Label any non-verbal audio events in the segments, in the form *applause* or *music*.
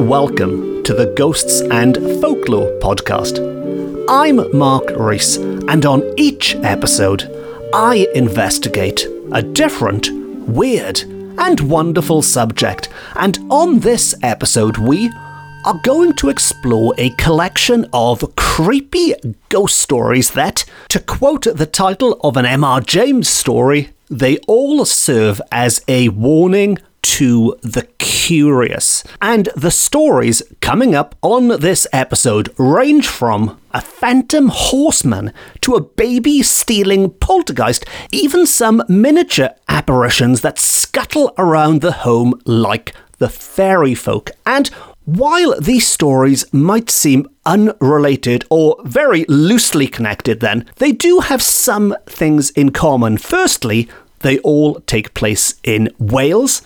Welcome to the Ghosts and Folklore podcast. I'm Mark Rees, and on each episode, I investigate a different, weird, and wonderful subject. And on this episode, we are going to explore a collection of creepy ghost stories that, to quote the title of an M.R. James story, they all serve as a warning to the curious. And the stories coming up on this episode range from a phantom horseman to a baby stealing poltergeist, even some miniature apparitions that scuttle around the home like the fairy folk. And while these stories might seem unrelated or very loosely connected, then, they do have some things in common. Firstly, they all take place in Wales.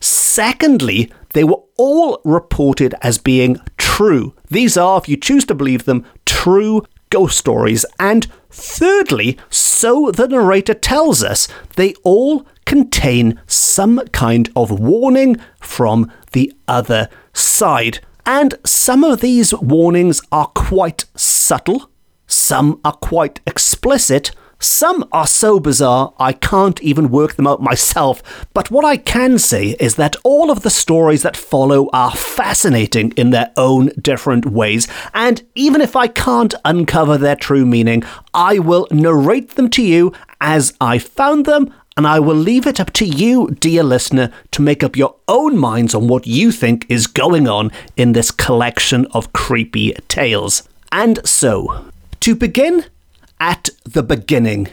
Secondly, they were all reported as being true. These are, if you choose to believe them, true ghost stories. And thirdly, so the narrator tells us, they all contain some kind of warning from the other side. And some of these warnings are quite subtle, some are quite explicit, some are so bizarre I can't even work them out myself, but what I can say is that all of the stories that follow are fascinating in their own different ways, and even if I can't uncover their true meaning, I will narrate them to you as I found them, and I will leave it up to you, dear listener, to make up your own minds on what you think is going on in this collection of creepy tales. And so, to begin, at the beginning.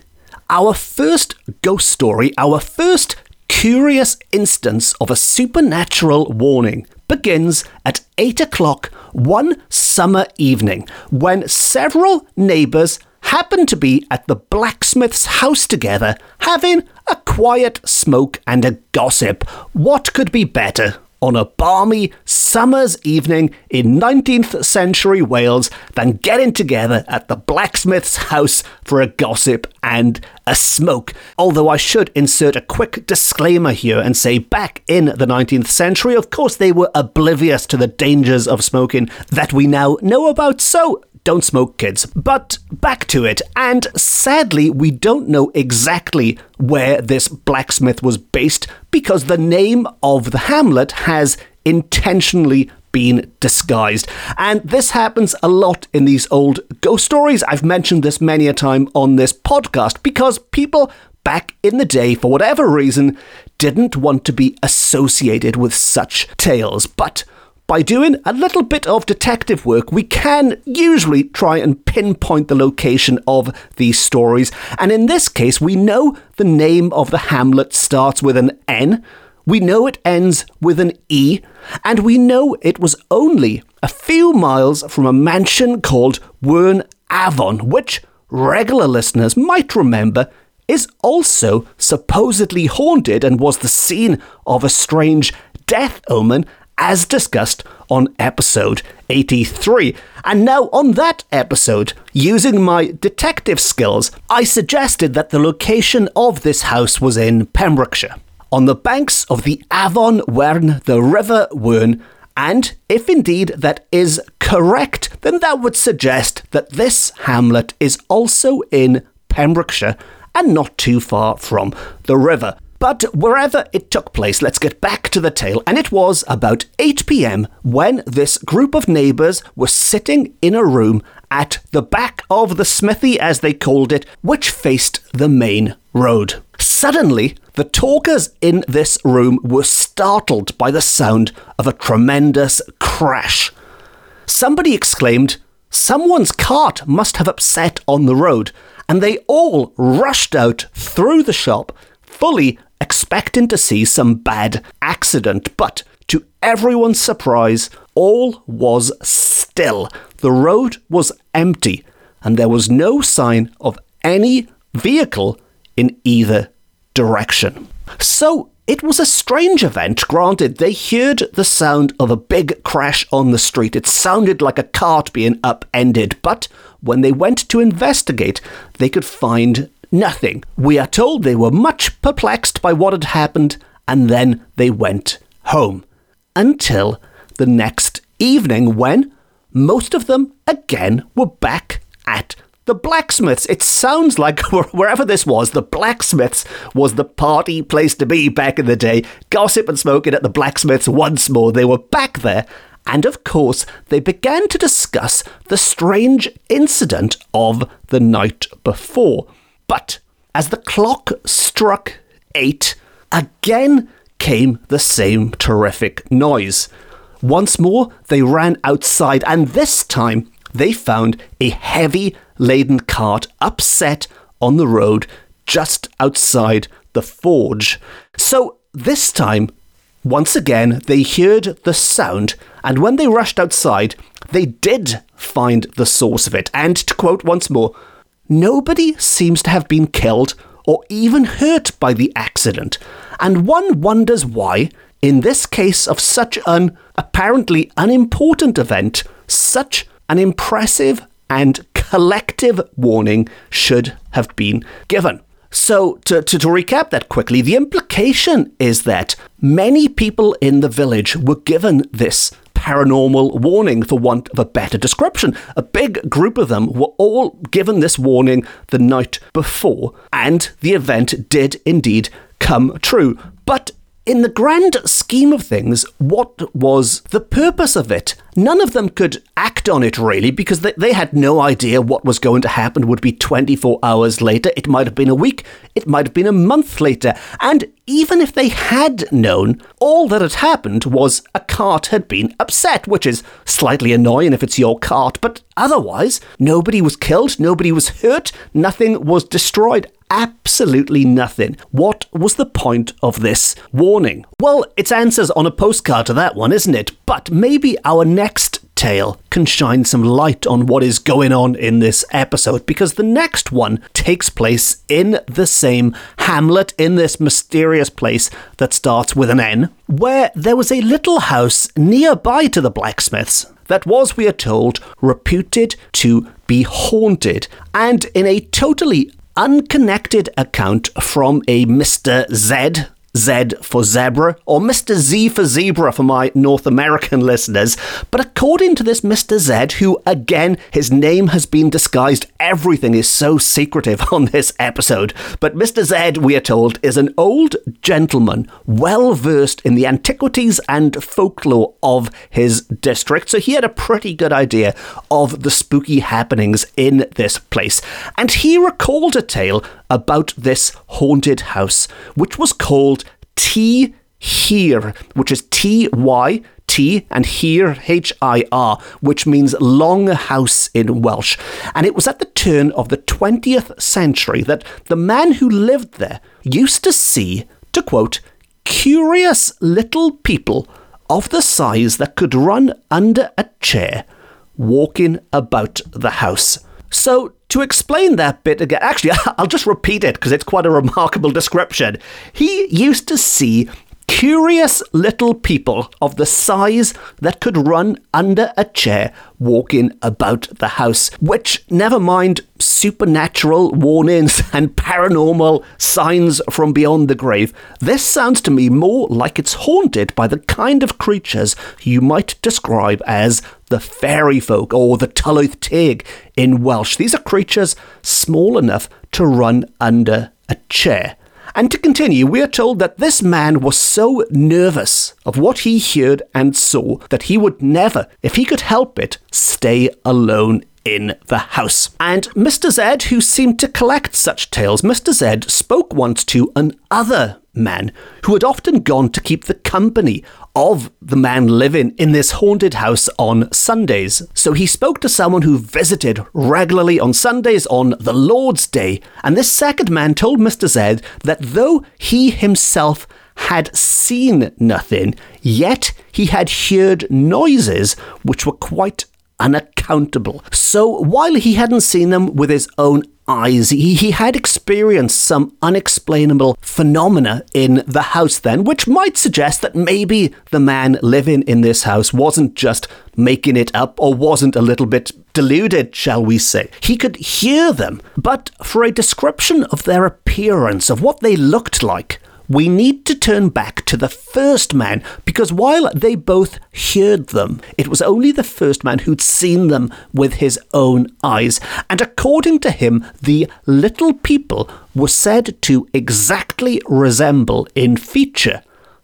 Our first ghost story, our first curious instance of a supernatural warning, begins at 8 o'clock one summer evening when several neighbours happen to be at the blacksmith's house together having a quiet smoke and a gossip. What could be better on a balmy summer's evening in 19th century Wales than getting together at the blacksmith's house for a gossip and a smoke. Although I should insert a quick disclaimer here and say back in the 19th century, of course, they were oblivious to the dangers of smoking that we now know about, so don't smoke, kids. But back to it, and sadly, we don't know exactly where this blacksmith was based because the name of the hamlet has intentionally been disguised. And this happens a lot in these old ghost stories. I've mentioned this many a time on this podcast because people back in the day, for whatever reason, didn't want to be associated with such tales. But by doing a little bit of detective work, we can usually try and pinpoint the location of these stories. And in this case, we know the name of the hamlet starts with an N, we know it ends with an E, and we know it was only a few miles from a mansion called Wern Avon, which regular listeners might remember is also supposedly haunted and was the scene of a strange death omen as discussed on episode 83. And now, on that episode, using my detective skills, I suggested that the location of this house was in Pembrokeshire, on the banks of the Avon Wern, the River Wern. And if indeed that is correct, then that would suggest that this hamlet is also in Pembrokeshire and not too far from the river. But wherever it took place, let's get back to the tale. And it was about 8 pm when this group of neighbours were sitting in a room at the back of the smithy, as they called it, which faced the main road. Suddenly, the talkers in this room were startled by the sound of a tremendous crash. Somebody exclaimed, Someone's cart must have upset on the road, and they all rushed out through the shop, fully expecting to see some bad accident, but to everyone's surprise, all was still. The road was empty, and there was no sign of any vehicle in either direction. So it was a strange event, granted. They heard the sound of a big crash on the street. It sounded like a cart being upended, but when they went to investigate, they could find nothing. We are told they were much perplexed by what had happened, and then they went home. Until the next evening when most of them again were back at the blacksmiths. It sounds like *laughs* wherever this was, the blacksmiths was the party place to be back in the day. Gossip and smoking at the blacksmiths once more. They were back there. And of course, they began to discuss the strange incident of the night before. But as the clock struck eight, again came the same terrific noise. Once more, they ran outside, and this time they found a heavy laden cart upset on the road just outside the forge. So this time, once again, they heard the sound, and when they rushed outside, they did find the source of it. And to quote once more, nobody seems to have been killed or even hurt by the accident. And one wonders why, in this case of such an apparently unimportant event, such an impressive and collective warning should have been given. So, to, to, to, recap that quickly, the implication is that many people in the village were given this paranormal warning, for want of a better description. A big group of them were all given this warning the night before, and the event did indeed come true. But in the grand scheme of things, what was the purpose of it? None of them could act on it really because they, they had no idea what was going to happen would be 24 hours later. It might have been a week, it might have been a month later. And even if they had known, all that had happened was a cart had been upset, which is slightly annoying if it's your cart, but otherwise, nobody was killed, nobody was hurt, nothing was destroyed absolutely nothing. What was the point of this warning? Well, it's answers on a postcard to that one, isn't it? But maybe our next tale can shine some light on what is going on in this episode because the next one takes place in the same hamlet, in this mysterious place that starts with an N, where there was a little house nearby to the blacksmiths that was, we are told, reputed to be haunted. And in a totally unconnected account from a Mr. Z Z for zebra, or Mr. Z for zebra for my North American listeners. But according to this Mr. Z, who again, his name has been disguised, everything is so secretive *laughs* on this episode. But Mr. Z, we are told, is an old gentleman well versed in the antiquities and folklore of his district. So he had a pretty good idea of the spooky happenings in this place. And he recalled a tale about this haunted house, which was called Tŷ Hir, which is T Y T and here H I R, which means long house in Welsh. And it was at the turn of the 20th century that the man who lived there used to see, to quote, curious little people of the size that could run under a chair walking about the house. So, to explain that bit again, actually, *laughs* I'll just repeat it because it's quite a remarkable description. He used to see curious little people of the size that could run under a chair walking about the house, which, never mind supernatural warnings *laughs* and paranormal signs from beyond the grave, this sounds to me more like it's haunted by the kind of creatures you might describe as the fairy folk or the Tylwyth Teg in Welsh. These are creatures small enough to run under a chair. And to continue, we are told that this man was so nervous of what he heard and saw that he would never, if he could help it, stay alone in the house. And Mr. Z, who seemed to collect such tales, Mr. Z spoke once to an other man who had often gone to keep the company of the man living in this haunted house on Sundays. So he spoke to someone who visited regularly on Sundays on the Lord's Day, and this second man told Mr. Z that though he himself had seen nothing, yet he had heard noises which were quite unaccountable. So while he hadn't seen them with his own eyes. He, he had experienced some unexplainable phenomena in the house then, which might suggest that maybe the man living in this house wasn't just making it up or wasn't a little bit deluded, shall we say. He could hear them, but for a description of their appearance, of what they looked like, we need to turn back to the first man because while they both heard them, it was only the first man who'd seen them with his own eyes. And according to him, the little people were said to exactly resemble in feature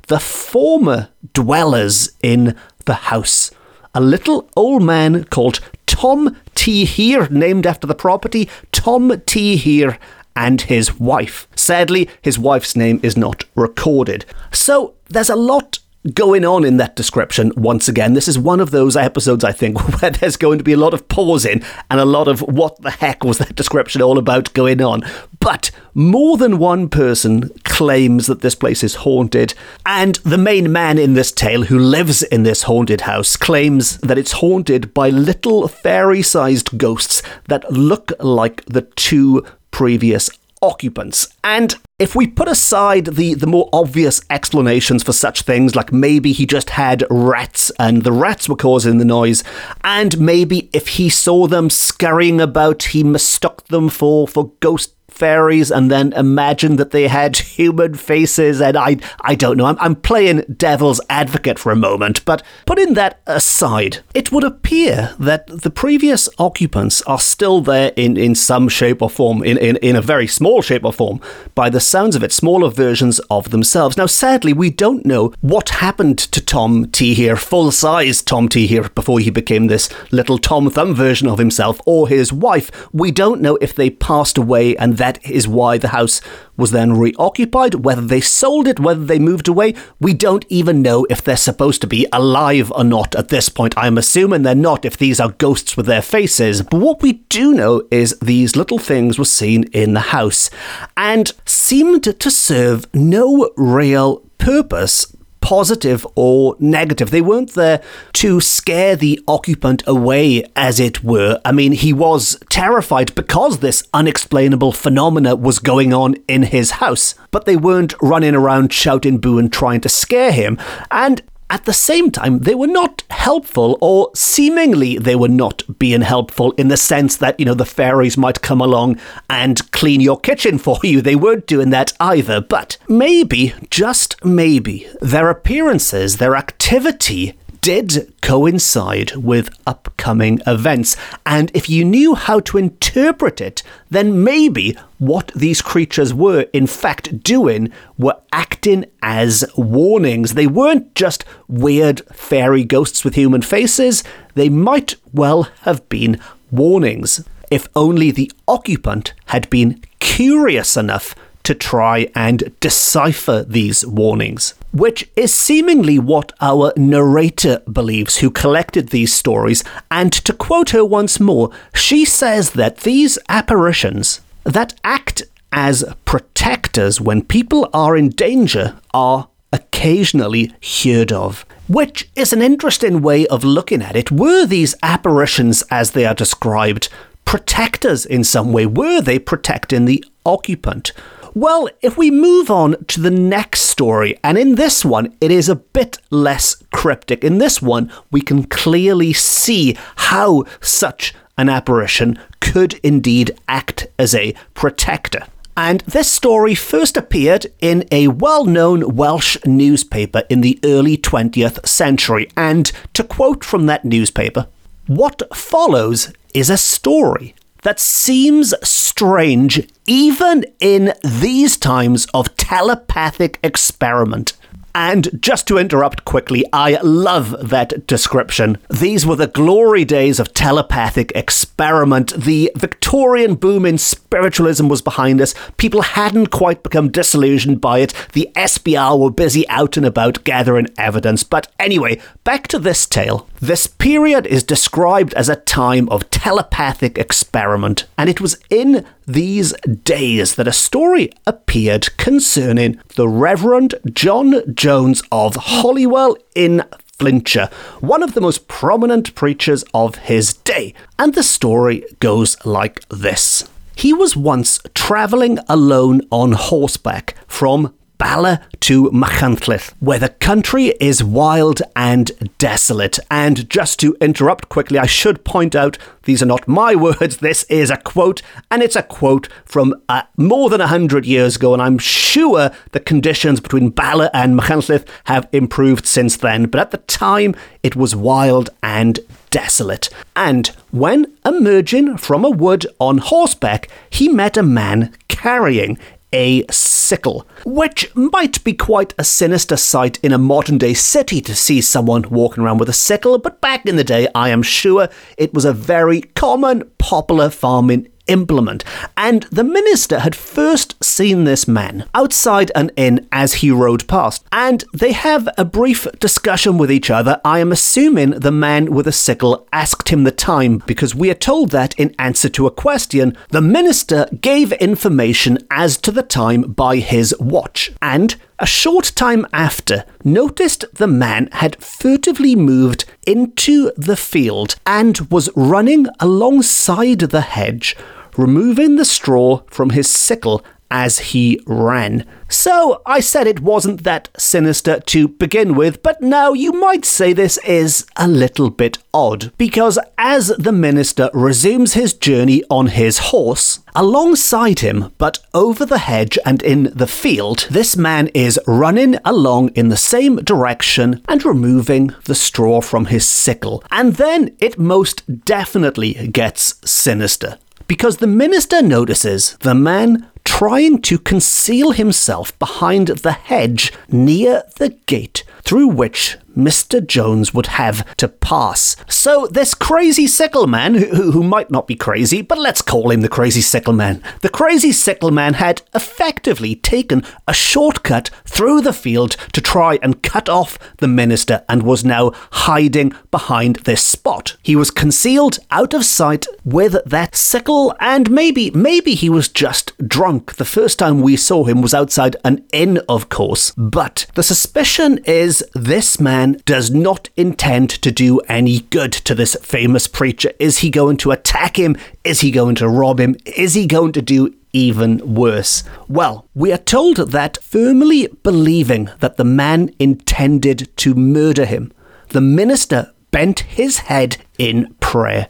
the former dwellers in the house. A little old man called Tom Tŷ Hir, named after the property, Tom Tŷ Hir, and his wife. Sadly, his wife's name is not recorded. So there's a lot going on in that description once again. This is one of those episodes, I think, *laughs* where there's going to be a lot of pausing and a lot of what the heck was that description all about going on. But more than one person claims that this place is haunted, and the main man in this tale who lives in this haunted house claims that it's haunted by little fairy sized ghosts that look like the two previous occupants. And if we put aside the, the more obvious explanations for such things, like maybe he just had rats and the rats were causing the noise, and maybe if he saw them scurrying about, he mistook them for, for ghost fairies and then imagined that they had *laughs* human faces and I I don't know. I'm, I'm playing devil's advocate for a moment but putting that aside it would appear that the previous occupants are still there in, in some shape or form in, in, in a very small shape or form by the sounds of it smaller versions of themselves. Now sadly we don't know what happened to Tom Tŷ Hir full size Tom Tŷ Hir before he became this little Tom Thumb version of himself or his wife. We don't know if they passed away and that that is why the house was then reoccupied. Whether they sold it, whether they moved away, we don't even know if they're supposed to be alive or not at this point. I'm assuming they're not if these are ghosts with their faces. But what we do know is these little things were seen in the house and seemed to serve no real purpose positive or negative. They weren't there to scare the occupant away, as it were. I mean, he was terrified because this unexplainable phenomena was going on in his house, but they weren't running around shouting boo and trying to scare him. And at the same time, they were not helpful, or seemingly they were not being helpful in the sense that, you know, the fairies might come along and clean your kitchen for you. They weren't doing that either. But maybe, just maybe, their appearances, their activity did coincide with upcoming events. And if you knew how to interpret it, then maybe what these creatures were in fact doing were acting as warnings. They weren't just weird fairy ghosts with human faces, they might well have been warnings. If only the occupant had been curious enough to try and decipher these warnings. Which is seemingly what our narrator believes, who collected these stories. And to quote her once more, she says that these apparitions that act as protectors when people are in danger are occasionally heard of. Which is an interesting way of looking at it. Were these apparitions, as they are described, protectors in some way? Were they protecting the occupant? Well, if we move on to the next story, and in this one, it is a bit less cryptic. In this one, we can clearly see how such an apparition could indeed act as a protector. And this story first appeared in a well known Welsh newspaper in the early 20th century. And to quote from that newspaper, what follows is a story that seems strange even in these times of telepathic experiment. And just to interrupt quickly, I love that description. These were the glory days of telepathic experiment. The Victorian boom in spiritualism was behind us. People hadn't quite become disillusioned by it. The SPR were busy out and about gathering evidence. But anyway, back to this tale. This period is described as a time of telepathic experiment, and it was in these days that a story appeared concerning the Reverend John Jones of Holywell in Flintshire, one of the most prominent preachers of his day. And the story goes like this. He was once travelling alone on horseback from Bala to Machynlleth, where the country is wild and desolate. And just to interrupt quickly, I should point out these are not my *laughs* words, this is a quote, and it's a quote from uh, more than 100 years ago, and I'm sure the conditions between Bala and Machynlleth have improved since then, but at the time it was wild and desolate. And when emerging from a wood on horseback, he met a man carrying a sickle, which might be quite a sinister sight in a modern day city to see someone walking around with a sickle, but back in the day, I am sure it was a very common, popular farming implement. And the minister had first seen this man outside an inn as he rode past, and they have a brief discussion with each other. I am assuming the man with a sickle asked him the time because we are told that in answer to a question, the minister gave information as to the time by his watch. And a short time after, noticed the man had furtively moved into the field and was running alongside the hedge, removing the straw from his sickle as he ran. So I said it wasn't that sinister to begin with, but now you might say this is a little bit odd, because as the minister resumes his journey on his horse, alongside him, but over the hedge and in the field, this man is running along in the same direction and removing the straw from his sickle. And then it most definitely gets sinister because the minister notices the man trying to conceal himself behind the hedge near the gate through which Mr. Jones would have to pass. So, this crazy sickle man, who, who might not be crazy, but let's call him the crazy sickle man, the crazy sickle man had effectively taken a shortcut through the field to try and cut off the minister and was now hiding behind this spot. He was concealed out of sight with that sickle, and maybe, maybe he was just drunk. The first time we saw him was outside an inn, of course, but the suspicion is this man man does not intend to do any good to this famous preacher. Is he going to attack him? Is he going to rob him? Is he going to do even worse? Well, we are told that firmly believing that the man intended to murder him, the minister bent his head in prayer.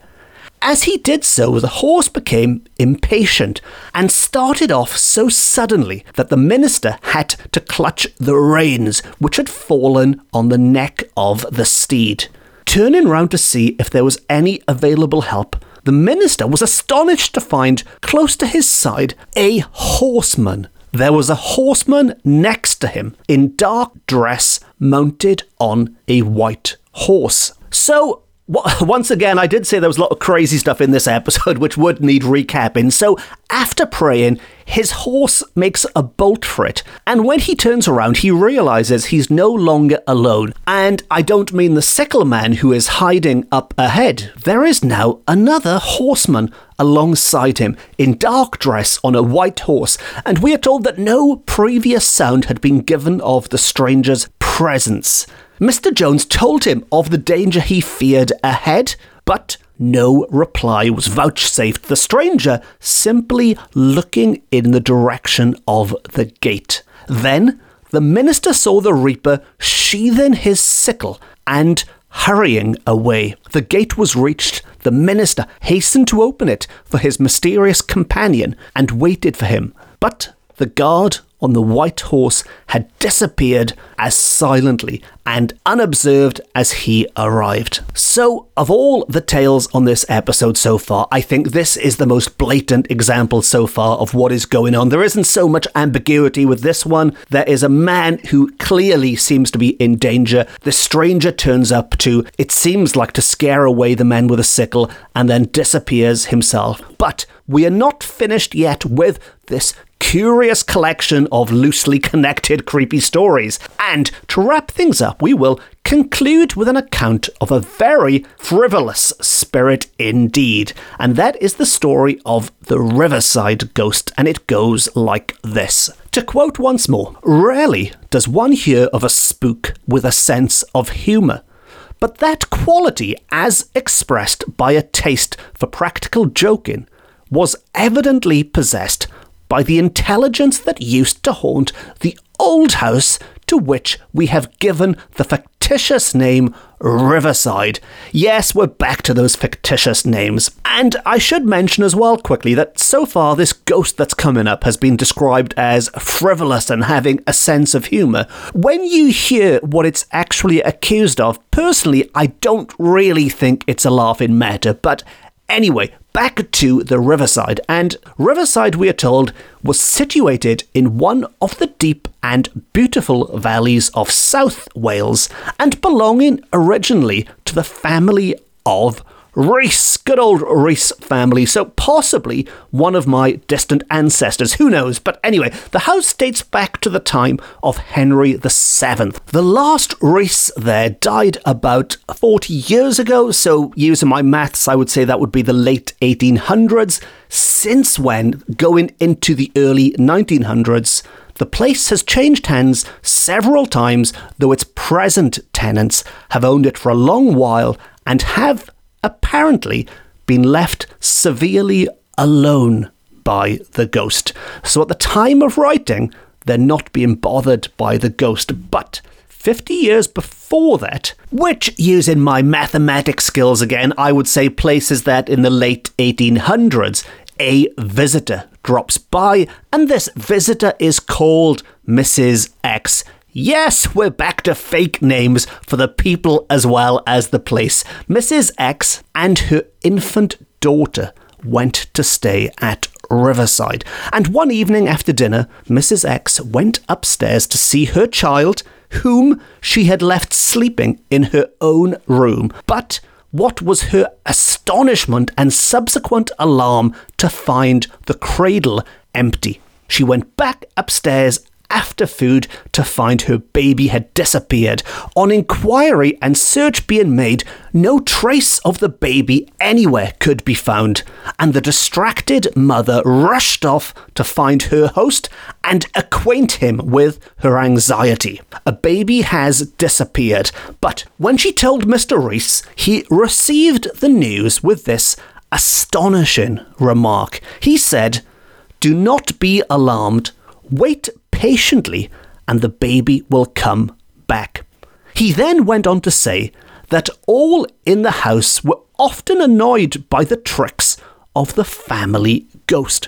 As he did so, the horse became impatient and started off so suddenly that the minister had to clutch the reins, which had fallen on the neck of the steed. Turning round to see if there was any available help, the minister was astonished to find close to his side a horseman. There was a horseman next to him in dark dress, mounted on a white horse. So *laughs* once again, I did say there was a lot of crazy stuff in this episode *laughs* which would need recapping. So, after praying, his horse makes a bolt for it. And when he turns around, he realizes he's no longer alone. And I don't mean the sickle man who is hiding up ahead. There is now another horseman alongside him in dark dress on a white horse. And we are told that no previous sound had been given of the stranger's presence. Mr. Jones told him of the danger he feared ahead, but no reply was vouchsafed, the stranger simply looking in the direction of the gate. Then the minister saw the reaper sheathing his sickle and hurrying away. The gate was reached. The minister hastened to open it for his mysterious companion and waited for him. But the guard on the white horse had disappeared as silently and unobserved as he arrived. So, of all the tales on this episode so far, I think this is the most blatant example so far of what is going on. There isn't so much ambiguity with this one. There is a man who clearly seems to be in danger. The stranger turns up to, it seems like to scare away the man with a sickle, and then disappears himself. But we are not finished yet with this curious collection of loosely connected creepy stories. And to wrap things up, we will conclude with an account of a very frivolous spirit indeed. And that is the story of the Riverside Ghost, and it goes like this. To quote once more, rarely does one hear of a spook with a sense of humour. But that quality, as expressed by a taste for practical joking, was evidently possessed by the intelligence that used to haunt the old house to which we have given the fictitious name Riverside. Yes, we're back to those fictitious names. And I should mention as well quickly that so far this ghost that's coming up has been described as frivolous and having a sense of humour. When you hear what it's actually accused of, personally, I don't really think it's a laughing matter, but Anyway, back to the riverside. And Riverside, we are told, was situated in one of the deep and beautiful valleys of South Wales and belonging originally to the family of Rees, good old Rees family, so possibly one of my distant ancestors, who knows? But anyway, the house dates back to the time of Henry VII. The last Rees there died about 40 years ago, so using my maths, I would say that would be the late 1800s. Since when, going into the early 1900s, the place has changed hands several times, though its present tenants have owned it for a long while and have apparently been left severely alone by the ghost. So at the time of writing, they're not being bothered by the ghost. But 50 years before that, which using my mathematics skills again, I would say places that in the late 1800s, a visitor drops by, and this visitor is called Mrs. X. Yes, we're back to fake names for the people as well as the place. Mrs. X and her infant daughter went to stay at Riverside. And one evening after dinner, Mrs. X went upstairs to see her child, whom she had left sleeping in her own room. But what was her astonishment and subsequent alarm to find the cradle empty? She went back upstairs after food to find her baby had disappeared. On inquiry and search being made, no trace of the baby anywhere could be found, and the distracted mother rushed off to find her host and acquaint him with her anxiety. A baby has disappeared, but when she told Mr. Rees, he received the news with this astonishing remark. He said, Do not be alarmed. Wait patiently, and the baby will come back. He then went on to say that all in the house were often annoyed by the tricks of the family ghost.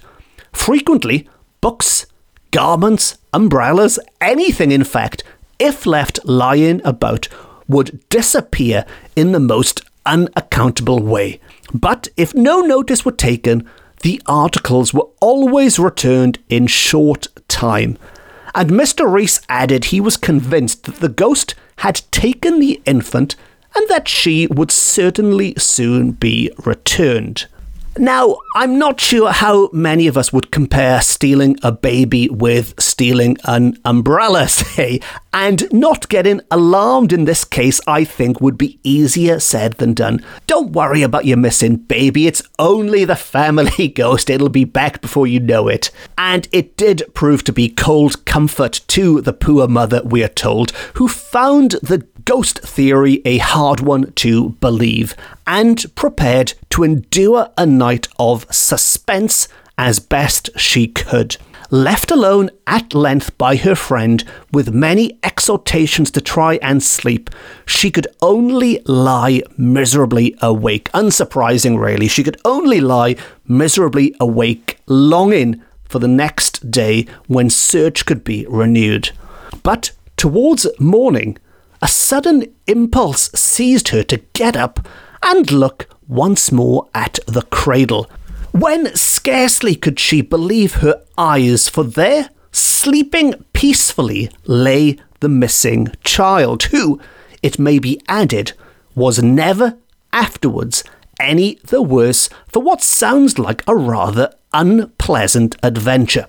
Frequently, books, garments, umbrellas, anything in fact, if left lying about, would disappear in the most unaccountable way. But if no notice were taken, the articles were always returned in short time and Mr. Rees added he was convinced that the ghost had taken the infant and that she would certainly soon be returned. Now, I'm not sure how many of us would compare stealing a baby with stealing an umbrella, *laughs* say, and not getting alarmed in this case, I think, would be easier said than done. Don't worry about your missing baby, it's only the family *laughs* ghost, it'll be back before you know it. And it did prove to be cold comfort to the poor mother, we are told, who found the ghost theory a hard one to believe, and prepared to endure a night of suspense as best she could. Left alone at length by her friend, with many exhortations to try and sleep, she could only lie miserably awake. Unsurprising, really. She could only lie miserably awake, longing for the next day when search could be renewed. But towards morning, a sudden impulse seized her to get up and look once more at the cradle, when scarcely could she believe her eyes, for there, sleeping peacefully, lay the missing child, who, it may be added, was never afterwards any the worse for what sounds like a rather unpleasant adventure.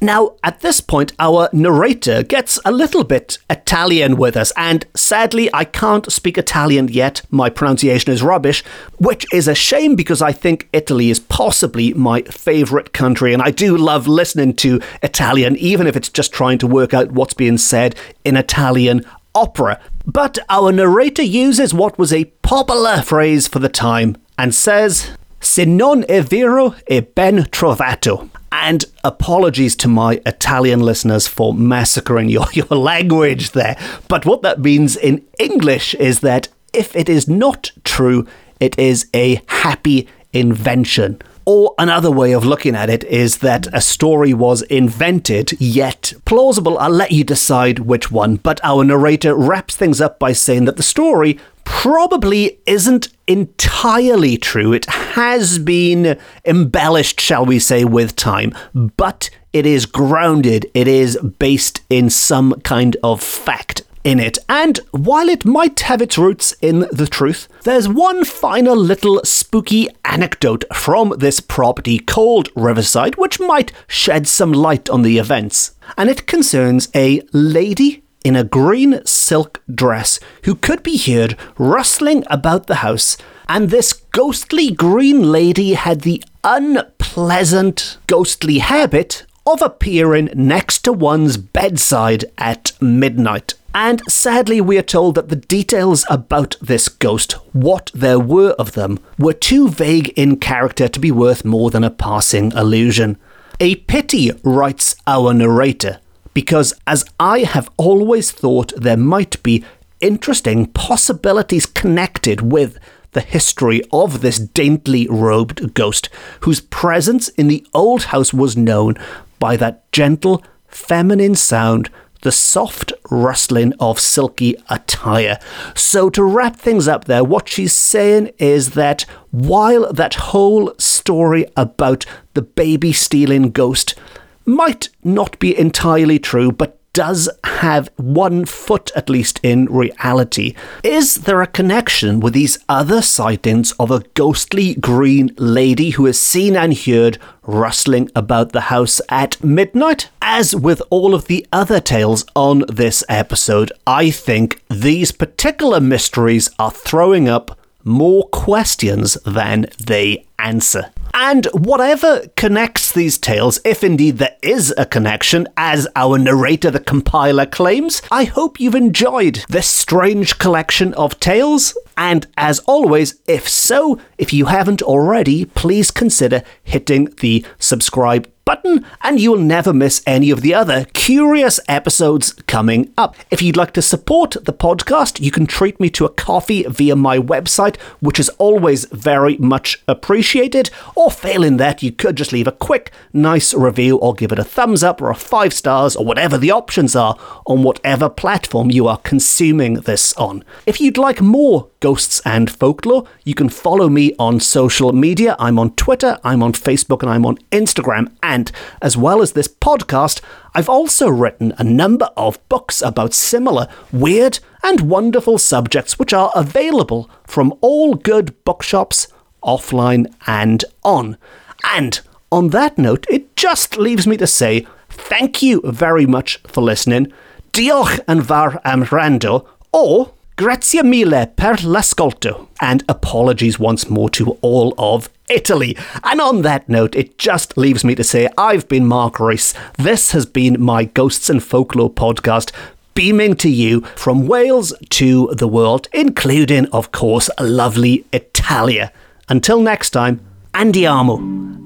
Now, at this point, our narrator gets a little bit Italian with us, and sadly, I can't speak Italian yet. My pronunciation is rubbish, which is a shame because I think Italy is possibly my favourite country, and I do love listening to Italian, even if it's just trying to work out what's being said in Italian opera. But our narrator uses what was a popular phrase for the time and says, Se non è vero, è ben trovato. And apologies to my Italian listeners for massacring your, *laughs* your language there. But what that means in English is that if it is not true, it is a happy invention. Or another way of looking at it is that a story was invented, yet plausible. I'll let you decide which one. But our narrator wraps things up by saying that the story probably isn't entirely true. It has been embellished, shall we say, with time, but it is grounded, it is based in some kind of fact in it. And while it might have its roots in the truth, there's one final little spooky anecdote from this property called Riverside which might shed some light on the events. And it concerns a lady in a green silk dress who could be heard rustling about the house. And this ghostly green lady had the unpleasant ghostly habit of appearing next to one's bedside at midnight. And sadly, we are told that the details about this ghost, what there were of them, were too vague in character to be worth more than a passing allusion. A pity, writes our narrator, because as I have always thought there might be interesting possibilities connected with the history of this daintily robed ghost, whose presence in the old house was known by that gentle, feminine sound the soft rustling of silky attire. So, to wrap things up there, what she's saying is that while that whole story about the baby stealing ghost might not be entirely true, but does have one foot at least in reality. Is there a connection with these other sightings of a ghostly green lady who is seen and heard rustling about the house at midnight? As with all of the other tales on this episode, I think these particular mysteries are throwing up more questions than they answer. And whatever connects these tales, if indeed there is a connection, as our narrator, the compiler, claims, I hope you've enjoyed this strange collection of tales. And as always, if so, if you haven't already, please consider hitting the subscribe button and you'll never miss any of the other curious episodes coming up. If you'd like to support the podcast, you can treat me to a coffee via my website, which is always very much appreciated. Or failing that, you could just leave a quick, nice review or give it a thumbs up or a five stars or whatever the options are on whatever platform you are consuming this on. If you'd like more ghosts and folklore. You can follow me on social media. I'm on Twitter, I'm on Facebook, and I'm on Instagram. And as well as this podcast, I've also written a number of books about similar weird and wonderful subjects, which are available from all good bookshops, offline and on. And on that note, it just leaves me to say thank you very much for listening. Diolch yn fawr am wrando, or Grazie mille per l'ascolto. And apologies once more to all of Italy. And on that note, it just leaves me to say I've been Mark Rees. This has been my Ghosts and Folklore podcast beaming to you from Wales to the world, including, of course, lovely Italia. Until next time, andiamo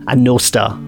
and no star.